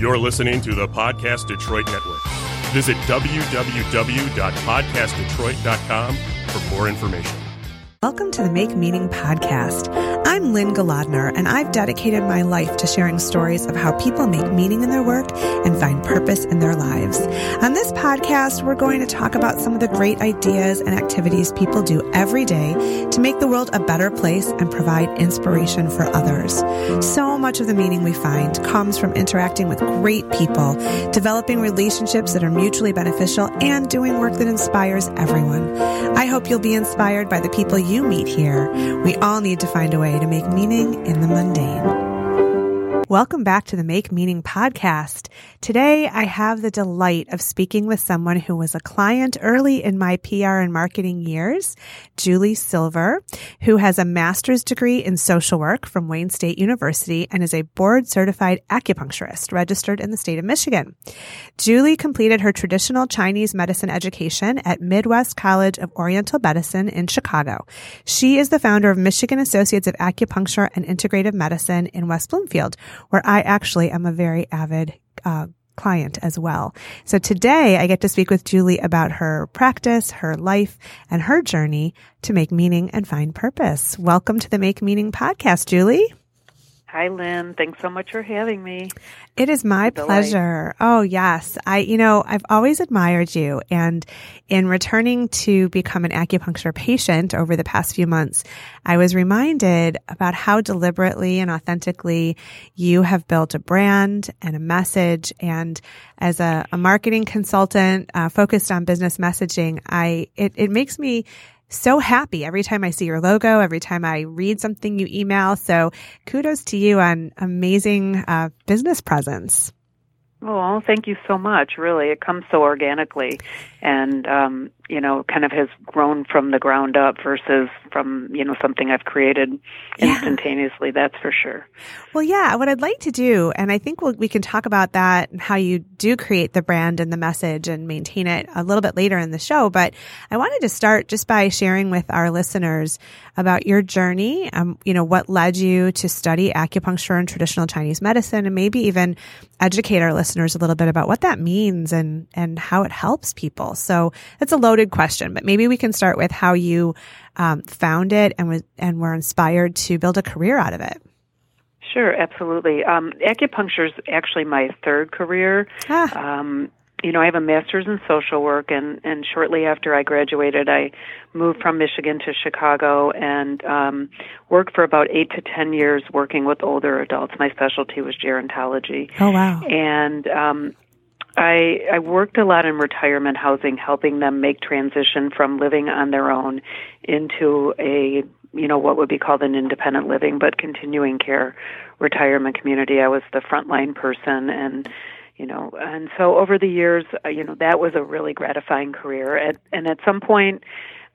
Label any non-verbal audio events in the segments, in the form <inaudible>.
You're listening to the Podcast Detroit Network. Visit www.podcastdetroit.com for more information. Welcome to the Make Meaning podcast. I'm Lynn Golodner, and I've dedicated my life to sharing stories of how people make meaning in their work and find purpose in their lives. On this podcast, we're going to talk about some of the great ideas and activities people do every day to make the world a better place and provide inspiration for others. So much of the meaning we find comes from interacting with great people, developing relationships that are mutually beneficial, and doing work that inspires everyone. I hope you'll be inspired by the people you meet here. We all need to find a way to make meaning in the mundane. Welcome back to the Make Meaning podcast. Today, I have the delight of speaking with someone who was a client early in my PR and marketing years, Julie Silver, who has a master's degree in social work from Wayne State University and is a board certified acupuncturist registered in the state of Michigan. Julie completed her traditional Chinese medicine education at Midwest College of Oriental Medicine in Chicago. She is the founder of Michigan Associates of Acupuncture and Integrative Medicine in West Bloomfield, where I actually am a very avid uh, client as well. So today I get to speak with Julie about her practice, her life, and her journey to make meaning and find purpose. Welcome to the Make Meaning podcast, Julie. Hi, Lynn. Thanks so much for having me. It is my pleasure. Oh, yes. I, you know, I've always admired you. And in returning to become an acupuncture patient over the past few months, I was reminded about how deliberately and authentically you have built a brand and a message. And as a, a marketing consultant uh, focused on business messaging, I, it, it makes me so happy every time I see your logo, every time I read something you email. So kudos to you on amazing uh, business presence. Well, thank you so much. Really, it comes so organically, and um, you know, kind of has grown from the ground up versus from you know something I've created instantaneously. Yeah. That's for sure. Well, yeah. What I'd like to do, and I think we'll, we can talk about that and how you do create the brand and the message and maintain it a little bit later in the show. But I wanted to start just by sharing with our listeners about your journey. Um, you know, what led you to study acupuncture and traditional Chinese medicine, and maybe even educate our listeners a little bit about what that means and, and how it helps people. So it's a loaded question, but maybe we can start with how you um, found it and was, and were inspired to build a career out of it. Sure, absolutely. Um, acupuncture is actually my third career. Ah. Um, you know, I have a master's in social work, and and shortly after I graduated, I moved from Michigan to Chicago and um, worked for about eight to ten years working with older adults. My specialty was gerontology. Oh wow! And um, I I worked a lot in retirement housing, helping them make transition from living on their own into a you know what would be called an independent living, but continuing care retirement community. I was the frontline person and you know and so over the years uh, you know that was a really gratifying career at, and at some point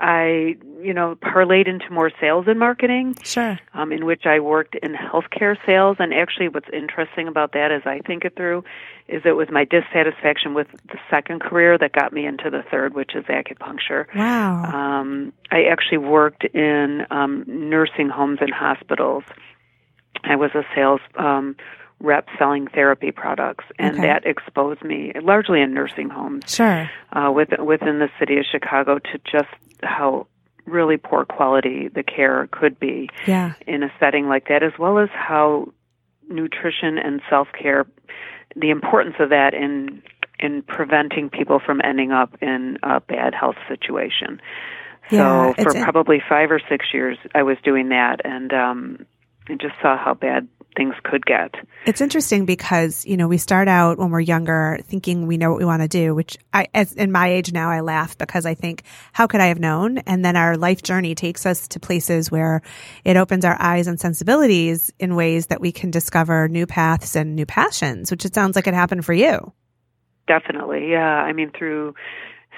I, you know, parlayed into more sales and marketing. Sure. Um, in which I worked in healthcare sales. And actually, what's interesting about that, as I think it through, is it was my dissatisfaction with the second career that got me into the third, which is acupuncture. Wow. Um, I actually worked in um, nursing homes and hospitals. I was a sales um, rep selling therapy products, and okay. that exposed me largely in nursing homes. Sure. Uh, within, within the city of Chicago to just how really poor quality the care could be yeah. in a setting like that, as well as how nutrition and self care, the importance of that in in preventing people from ending up in a bad health situation. Yeah, so for probably five or six years, I was doing that, and um, I just saw how bad things could get. It's interesting because, you know, we start out when we're younger thinking we know what we want to do, which I, as in my age now, I laugh because I think, how could I have known? And then our life journey takes us to places where it opens our eyes and sensibilities in ways that we can discover new paths and new passions, which it sounds like it happened for you. Definitely. Yeah. I mean, through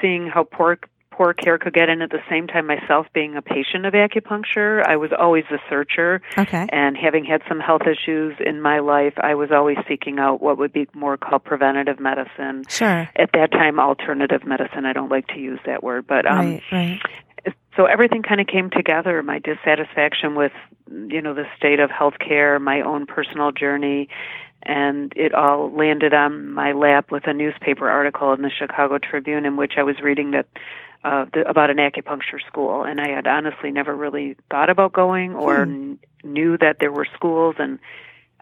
seeing how poor poor care could get in at the same time myself being a patient of acupuncture. I was always a searcher. Okay. and having had some health issues in my life i was always seeking out what would be more called preventative medicine. Sure. At that time alternative medicine i don't like to use that word but um right, right. so everything kind of came together. My dissatisfaction with you know the state of healthcare my own personal journey and it all landed on my lap with a newspaper article in the Chicago Tribune in which I was reading that uh, the, about an acupuncture school, and I had honestly never really thought about going or Hmm. kn- knew that there were schools, and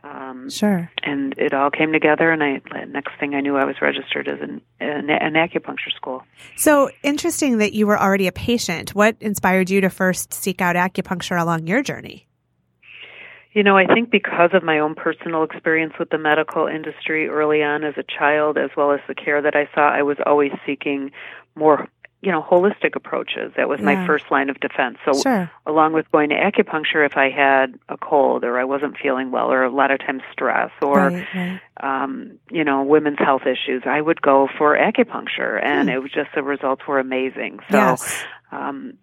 um, Sure. and it all came together. And I next thing I knew, I was registered as an an, an acupuncture school. So interesting that you were already a patient. What inspired you to first seek out acupuncture along your journey? You know, I think because of my own personal experience with the medical industry early on as a child, as well as the care that I saw, I was always seeking more, you know, holistic approaches. That was Yeah. my first line of defense. So, Sure. along with going to acupuncture, if I had a cold or I wasn't feeling well, or a lot of times stress, or right, right. um, you know, women's health issues, I would go for acupuncture, and Hmm. it was just the results were amazing. So, yes. um,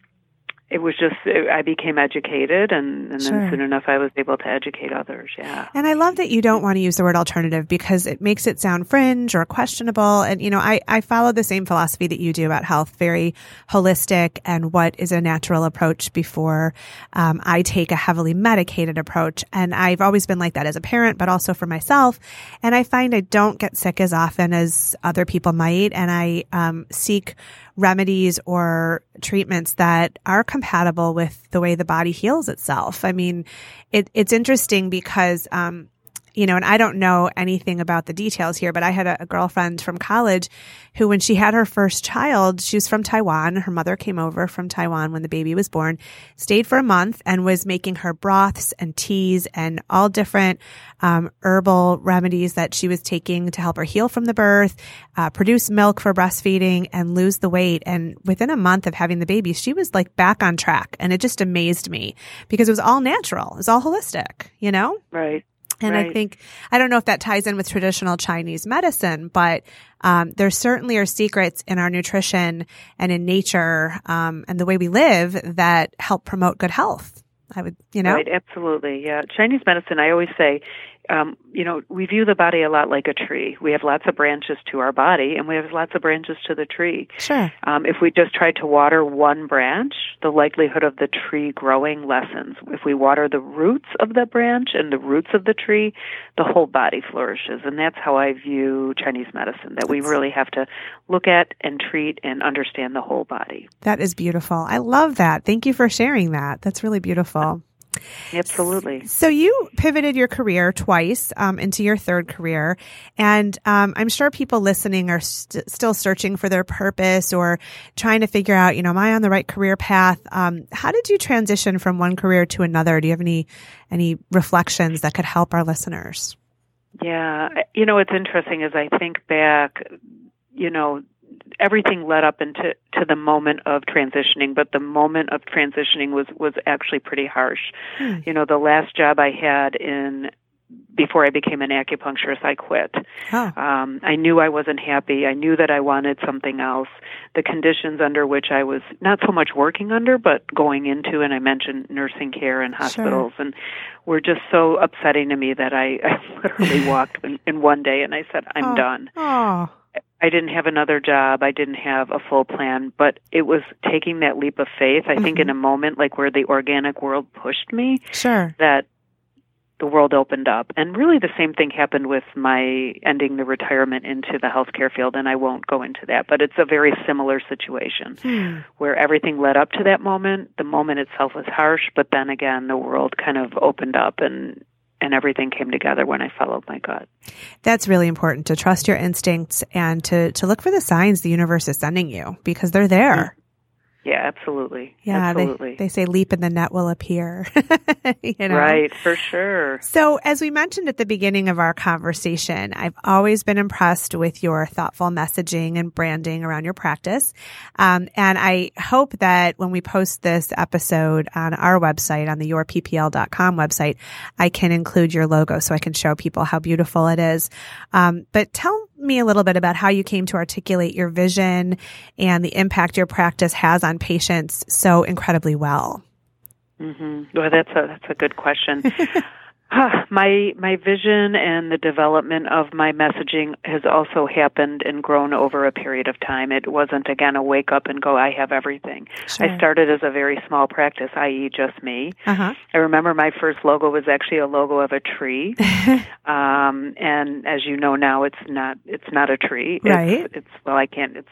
it was just I became educated, and, and Sure. then soon enough I was able to educate others. Yeah. And I love that you don't want to use the word alternative because it makes it sound fringe or questionable. And, you know, I, I follow the same philosophy that you do about health, very holistic and what is a natural approach before um, I take a heavily medicated approach. And I've always been like that as a parent, but also for myself. And I find I don't get sick as often as other people might. And I um, seek remedies or treatments that are compatible with the way the body heals itself. I mean, it, it's interesting because, um, you know, and I don't know anything about the details here, but I had a, a girlfriend from college who, when she had her first child, she was from Taiwan. Her mother came over from Taiwan when the baby was born, stayed for a month and was making her broths and teas and all different, um, herbal remedies that she was taking to help her heal from the birth, uh, produce milk for breastfeeding and lose the weight. And within a month of having the baby, she was like back on track. And it just amazed me because it was all natural. It was all holistic, you know? Right. And I think, I don't know if that ties in with traditional Chinese medicine, but um, there certainly are secrets in our nutrition and in nature um, and the way we live that help promote good health. I would, you know? Right, absolutely. Yeah. Chinese medicine, I always say, um, you know, we view the body a lot like a tree. We have lots of branches to our body, and we have lots of branches to the tree. Sure. Um, if we just try to water one branch, the likelihood of the tree growing lessens. If we water the roots of the branch and the roots of the tree, the whole body flourishes. And that's how I view Chinese medicine, that we really have to look at and treat and understand the whole body. That is beautiful. I love that. Thank you for sharing that. That's really beautiful. Absolutely. So you pivoted your career twice um, into your third career, and um, I'm sure people listening are st- still searching for their purpose or trying to figure out, you know, am I on the right career path? Um, how did you transition from one career to another? Do you have any any reflections that could help our listeners? Yeah, you know, it's interesting as I think back, you know, everything led up into to the moment of transitioning, but the moment of transitioning was was actually pretty harsh. Hmm. You know, the last job I had in before I became an acupuncturist, I quit. Oh, Um, I knew I wasn't happy. I knew that I wanted something else. The conditions under which I was not so much working under, but going into, and I mentioned nursing care and hospitals, and were just so upsetting to me that I, <laughs> I literally walked in, in one day and I said, "I'm Oh. done." oh, I didn't have another job. I didn't have a full plan, but it was taking that leap of faith. I think Mhm. in a moment like where the organic world pushed me, sure. that the world opened up. And really the same thing happened with my ending the retirement into the healthcare field, and I won't go into that, but it's a very similar situation Hmm. where everything led up to that moment. The moment itself was harsh, but then again, the world kind of opened up and and everything came together when I followed my gut. That's really important to trust your instincts and to to look for the signs the universe is sending you because they're there. Yeah, absolutely. Yeah, absolutely. they they say leap and the net will appear. <laughs> you know? Right, for sure. So, as we mentioned at the beginning of our conversation, I've always been impressed with your thoughtful messaging and branding around your practice. Um, and I hope that when we post this episode on our website, on the yourppl.com website, I can include your logo so I can show people how beautiful it is. Um, but tell me a little bit about how you came to articulate your vision and the impact your practice has on patients so incredibly well. hmm Well, that's a that's a good question. <laughs> <sighs> my my vision and the development of my messaging has also happened and grown over a period of time. It wasn't again a wake up and go I have everything. Sure. I started as a very small practice, i.e., just me. Uh-huh. I remember my first logo was actually a logo of a tree, <laughs> um, and as you know now, it's not it's not a tree. It's, Right. It's well, I can't. It's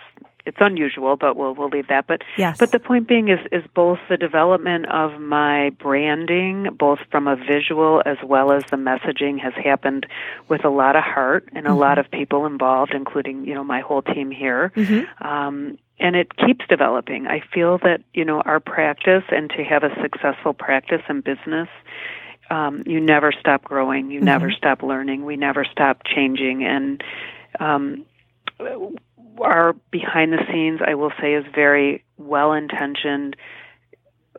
it's unusual, but we'll we'll leave that. But Yes. but the point being is is both the development of my branding, both from a visual as well as the messaging, has happened with a lot of heart and a lot of people involved, including you know my whole team here. Um, and it keeps developing. I feel that you know our practice and to have a successful practice and business um, you never stop growing. You never stop learning. We never stop changing. And um, our behind the scenes, I will say, is very well intentioned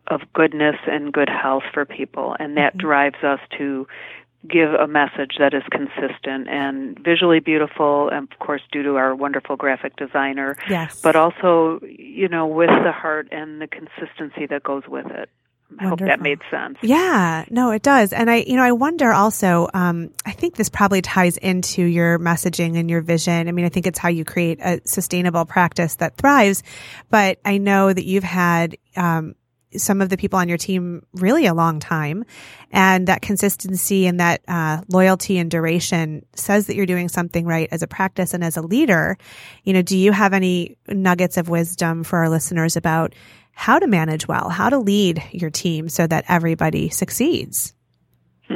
of goodness and good health for people. And that mm-hmm. drives us to give a message that is consistent and visually beautiful, and of course, due to our wonderful graphic designer, yes. but also, you know, with the heart and the consistency that goes with it. I hope that made sense. Yeah, no, it does. And I, you know, I wonder also, um, I think this probably ties into your messaging and your vision. I mean, I think it's how you create a sustainable practice that thrives. But I know that you've had, um, some of the people on your team really a long time and that consistency and that uh, loyalty and duration says that you're doing something right as a practice and as a leader you know do you have any nuggets of wisdom for our listeners about how to manage well how to lead your team so that everybody succeeds. <laughs>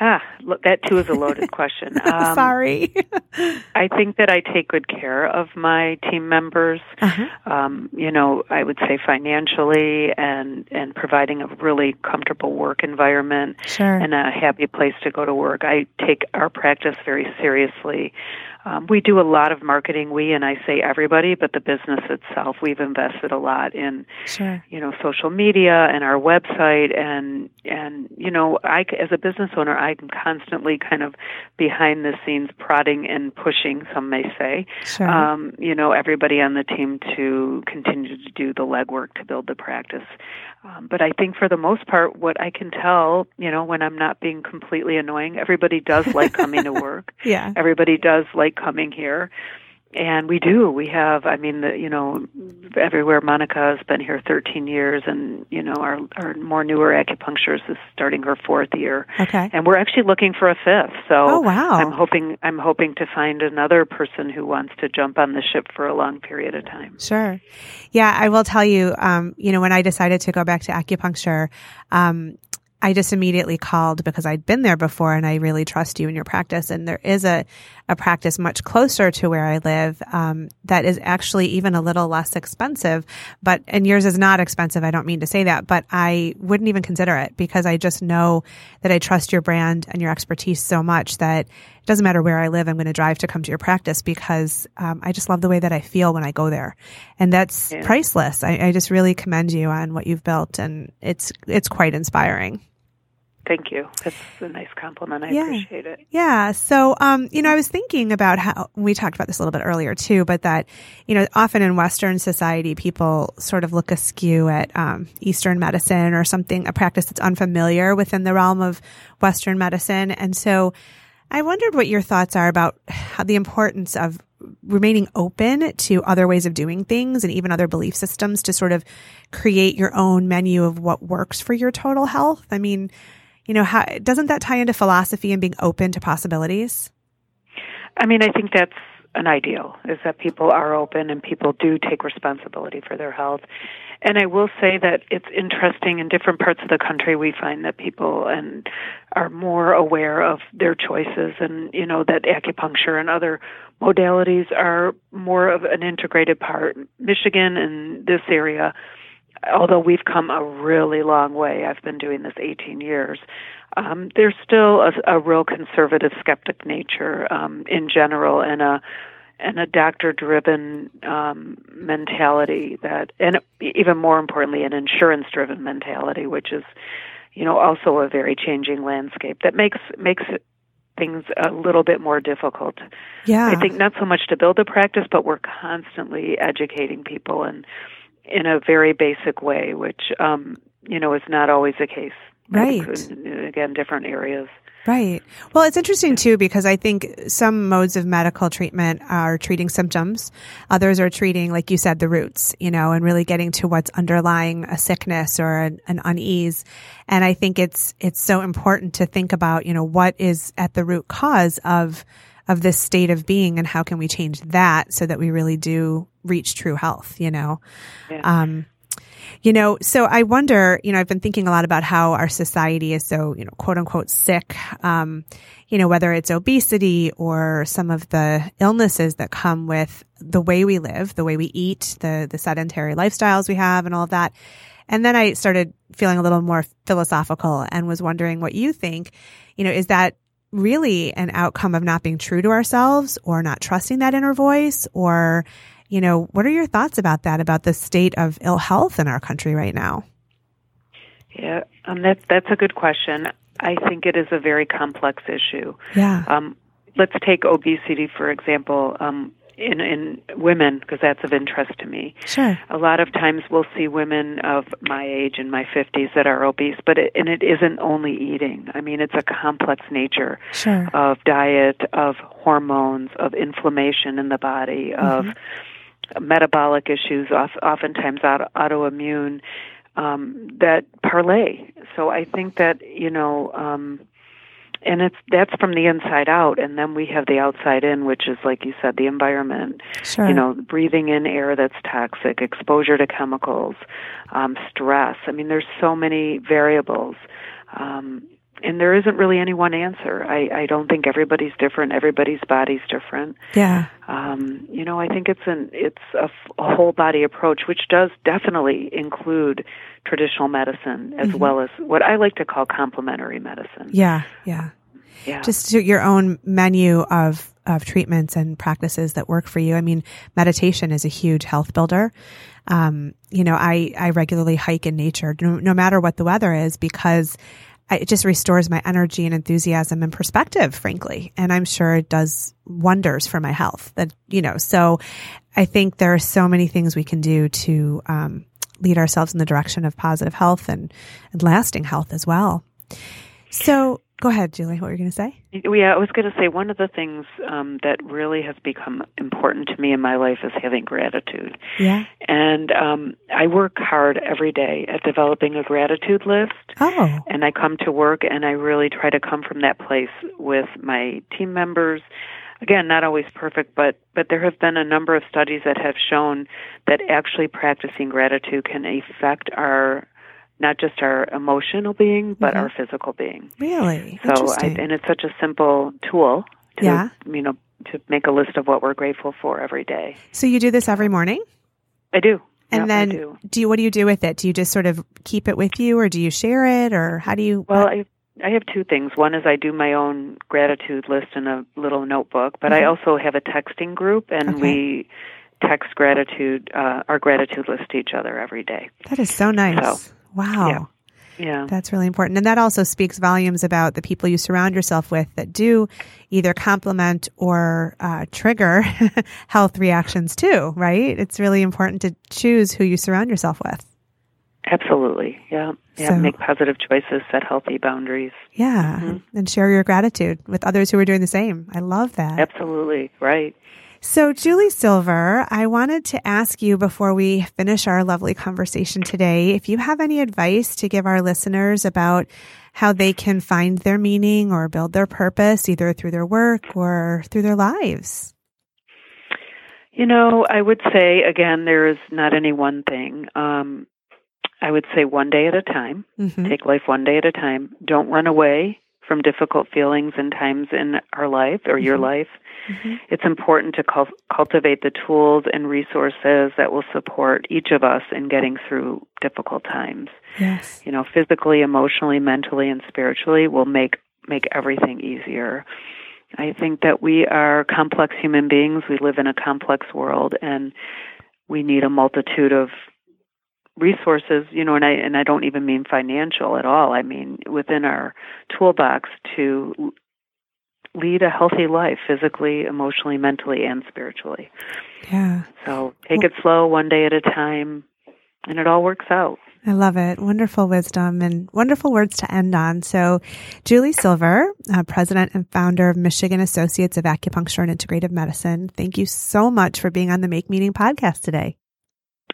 Ah, that too is a loaded question. <laughs> Um, sorry <laughs> I think that I take good care of my team members. Uh-huh. Um, you know, I would say financially and and providing a really comfortable work environment sure and a happy place to go to work. I take our practice very seriously. Um, we do a lot of marketing. We and I say everybody, but the business itself, we've invested a lot in sure you know social media and our website and and you know I as a business owner I'm constantly kind of behind the scenes prodding and pushing some may say. Sure. Um you know everybody on the team to continue to do the legwork to build the practice. Um, but I think for the most part what I can tell you know when I'm not being completely annoying everybody does like coming to <laughs> work. Yeah. Everybody does like coming here and we do. We have i mean the you know everywhere monica has been here 13 years and you know our our more newer acupuncturist is starting her fourth year. Okay. And we're actually looking for a fifth. So Oh, wow. i'm hoping i'm hoping to find another person who wants to jump on the ship for a long period of time. Sure. Yeah, I will tell you, um, you know, when I decided to go back to acupuncture, um, I just immediately called because I'd been there before and I really trust you in your practice. And there is a, a practice much closer to where I live, um, that is actually even a little less expensive, but, and yours is not expensive. I don't mean to say that, but I wouldn't even consider it because I just know that I trust your brand and your expertise so much that it doesn't matter where I live. I'm going to drive to come to your practice because, um, I just love the way that I feel when I go there. And that's Yeah. priceless. I, I just really commend you on what you've built and it's, it's quite inspiring. Thank you that's a nice compliment i Yeah. appreciate it Yeah. So, um, you know, I was thinking about how we talked about this a little bit earlier too, but that, you know, often in Western society, people sort of look askew at, um, Eastern medicine or something, a practice that's unfamiliar within the realm of Western medicine. And so I wondered what your thoughts are about how the importance of remaining open to other ways of doing things and even other belief systems to sort of create your own menu of what works for your total health. I mean, you know, how doesn't that tie into philosophy and being open to possibilities? I mean, I think that's an ideal is that people are open and people do take responsibility for their health. And I will say that it's interesting in different parts of the country we find that people and are more aware of their choices and you know that acupuncture and other modalities are more of an integrated part. Michigan and this area although we've come a really long way, I've been doing this 18 years. Um, there's still a, a real conservative, skeptic nature um, in general, and a and a doctor-driven um, mentality that, and even more importantly, an insurance-driven mentality, which is, you know, also a very changing landscape that makes makes it things a little bit more difficult. Yeah. I think not so much to build a practice, but we're constantly educating people and in a very basic way, which um, you know is not always the case Right. Again, different areas. Right. Well, it's interesting too because I think some modes of medical treatment are treating symptoms. Others are treating, like you said, the roots, you know, and really getting to what's underlying a sickness or an, an unease. And I think it's, it's so important to think about, you know, what is at the root cause of, of this state of being and how can we change that so that we really do reach true health, you know? Yeah. Um, you know, so I wonder, you know, I've been thinking a lot about how our society is so, you know, quote unquote sick. Um, you know, whether it's obesity or some of the illnesses that come with the way we live, the way we eat, the, the sedentary lifestyles we have and all of that. And then I started feeling a little more philosophical and was wondering what you think, you know, is that really an outcome of not being true to ourselves or not trusting that inner voice or, you know, what are your thoughts about that, about the state of ill health in our country right now? Yeah, um, that, that's a good question. I think it is a very complex issue. Yeah. Um, let's take obesity, for example. Um, in in women because that's of interest to me. Sure. A lot of times we'll see women of my age in my 50s that are obese, but it, and it isn't only eating. I mean, it's a complex nature Sure. of diet, of hormones, of inflammation in the body, of metabolic issues, of- oftentimes auto- autoimmune um, that parlay. So I think that you know. Um, and it's that's from the inside out and then we have the outside in which is like you said the environment Sure. you know breathing in air that's toxic exposure to chemicals um, stress i mean there's so many variables um, and there isn't really any one answer I, I don't think everybody's different everybody's body's different yeah. um, you know, I think it's an it's a, f- a whole body approach, which does definitely include traditional medicine as well as what I like to call complementary medicine. Yeah. Yeah. Yeah. Just your own menu of, of treatments and practices that work for you. I mean, meditation is a huge health builder. Um, you know, I, I regularly hike in nature, no, no matter what the weather is, because it just restores my energy and enthusiasm and perspective, frankly. And I'm sure it does wonders for my health that, you know, so I think there are so many things we can do to, um, lead ourselves in the direction of positive health and, and lasting health as well. So go ahead, Julie. What were you going to say? Yeah, I was going to say one of the things um, that really has become important to me in my life is having gratitude. Yeah. And um, I work hard every day at developing a gratitude list. Oh, and I come to work and I really try to come from that place with my team members. Again, not always perfect, but but there have been a number of studies that have shown that actually practicing gratitude can affect our not just our emotional being, but Mhm. our physical being. really? So, I, and it's such a simple tool to Yeah. you know to make a list of what we're grateful for every day. so you do this every morning? I do. And Yep, then do. do you, what do you do with it? Do you just sort of keep it with you or do you share it or how do you? Well, I I have two things. One is I do my own gratitude list in a little notebook, but I Mhm. also have a texting group, and Okay. we text gratitude uh, our gratitude list to each other every day. that is so nice. Wow. yeah. Yeah, That's really important. And that also speaks volumes about the people you surround yourself with that do either complement or uh, trigger <laughs> health reactions too, right? It's really important to choose who you surround yourself with. absolutely. Yeah, yeah. So- Make positive choices, set healthy boundaries. Yeah. Mhm. And share your gratitude with others who are doing the same. I love that. Absolutely right. So, Julie Silver, I wanted to ask you before we finish our lovely conversation today if you have any advice to give our listeners about how they can find their meaning or build their purpose either through their work or through their lives. You know, I would say again, there is not any one thing. Um, I would say one day at a time. hmm Take life one day at a time. Don't run away from difficult feelings and times in our life or your Mhm. life. hmm It's important to cul- cultivate the tools and resources that will support each of us in getting through difficult times. Yes. You know, physically, emotionally, mentally, and spiritually will make make everything easier. I think that we are complex human beings. We live in a complex world, and we need a multitude of resources. You know, and I and I don't even mean financial at all. I mean within our toolbox to lead a healthy life, physically, emotionally, mentally, and spiritually. Yeah. So take it slow, one day at a time, and it all works out. I love it. Wonderful wisdom and wonderful words to end on. So, Julie Silver, uh, president and founder of Michigan Associates of Acupuncture and Integrative Medicine, thank you so much for being on the Make Meaning podcast today.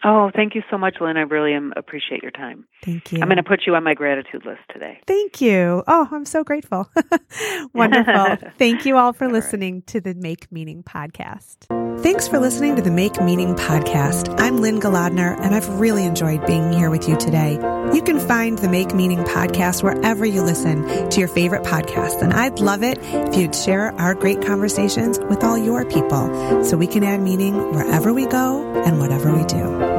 Oh, thank you so much, Lynn. I really am, appreciate your time. Thank you. I'm going to put you on my gratitude list today. Thank you. Oh, I'm so grateful. <laughs> Wonderful. <laughs> Thank you all for all listening right. to the Make Meaning podcast. Thanks for listening to the Make Meaning podcast. I'm Lynn Golodner, and I've really enjoyed being here with you today. You can find the Make Meaning podcast wherever you listen to your favorite podcasts, and I'd love it if you'd share our great conversations with all your people so we can add meaning wherever we go and whatever we do.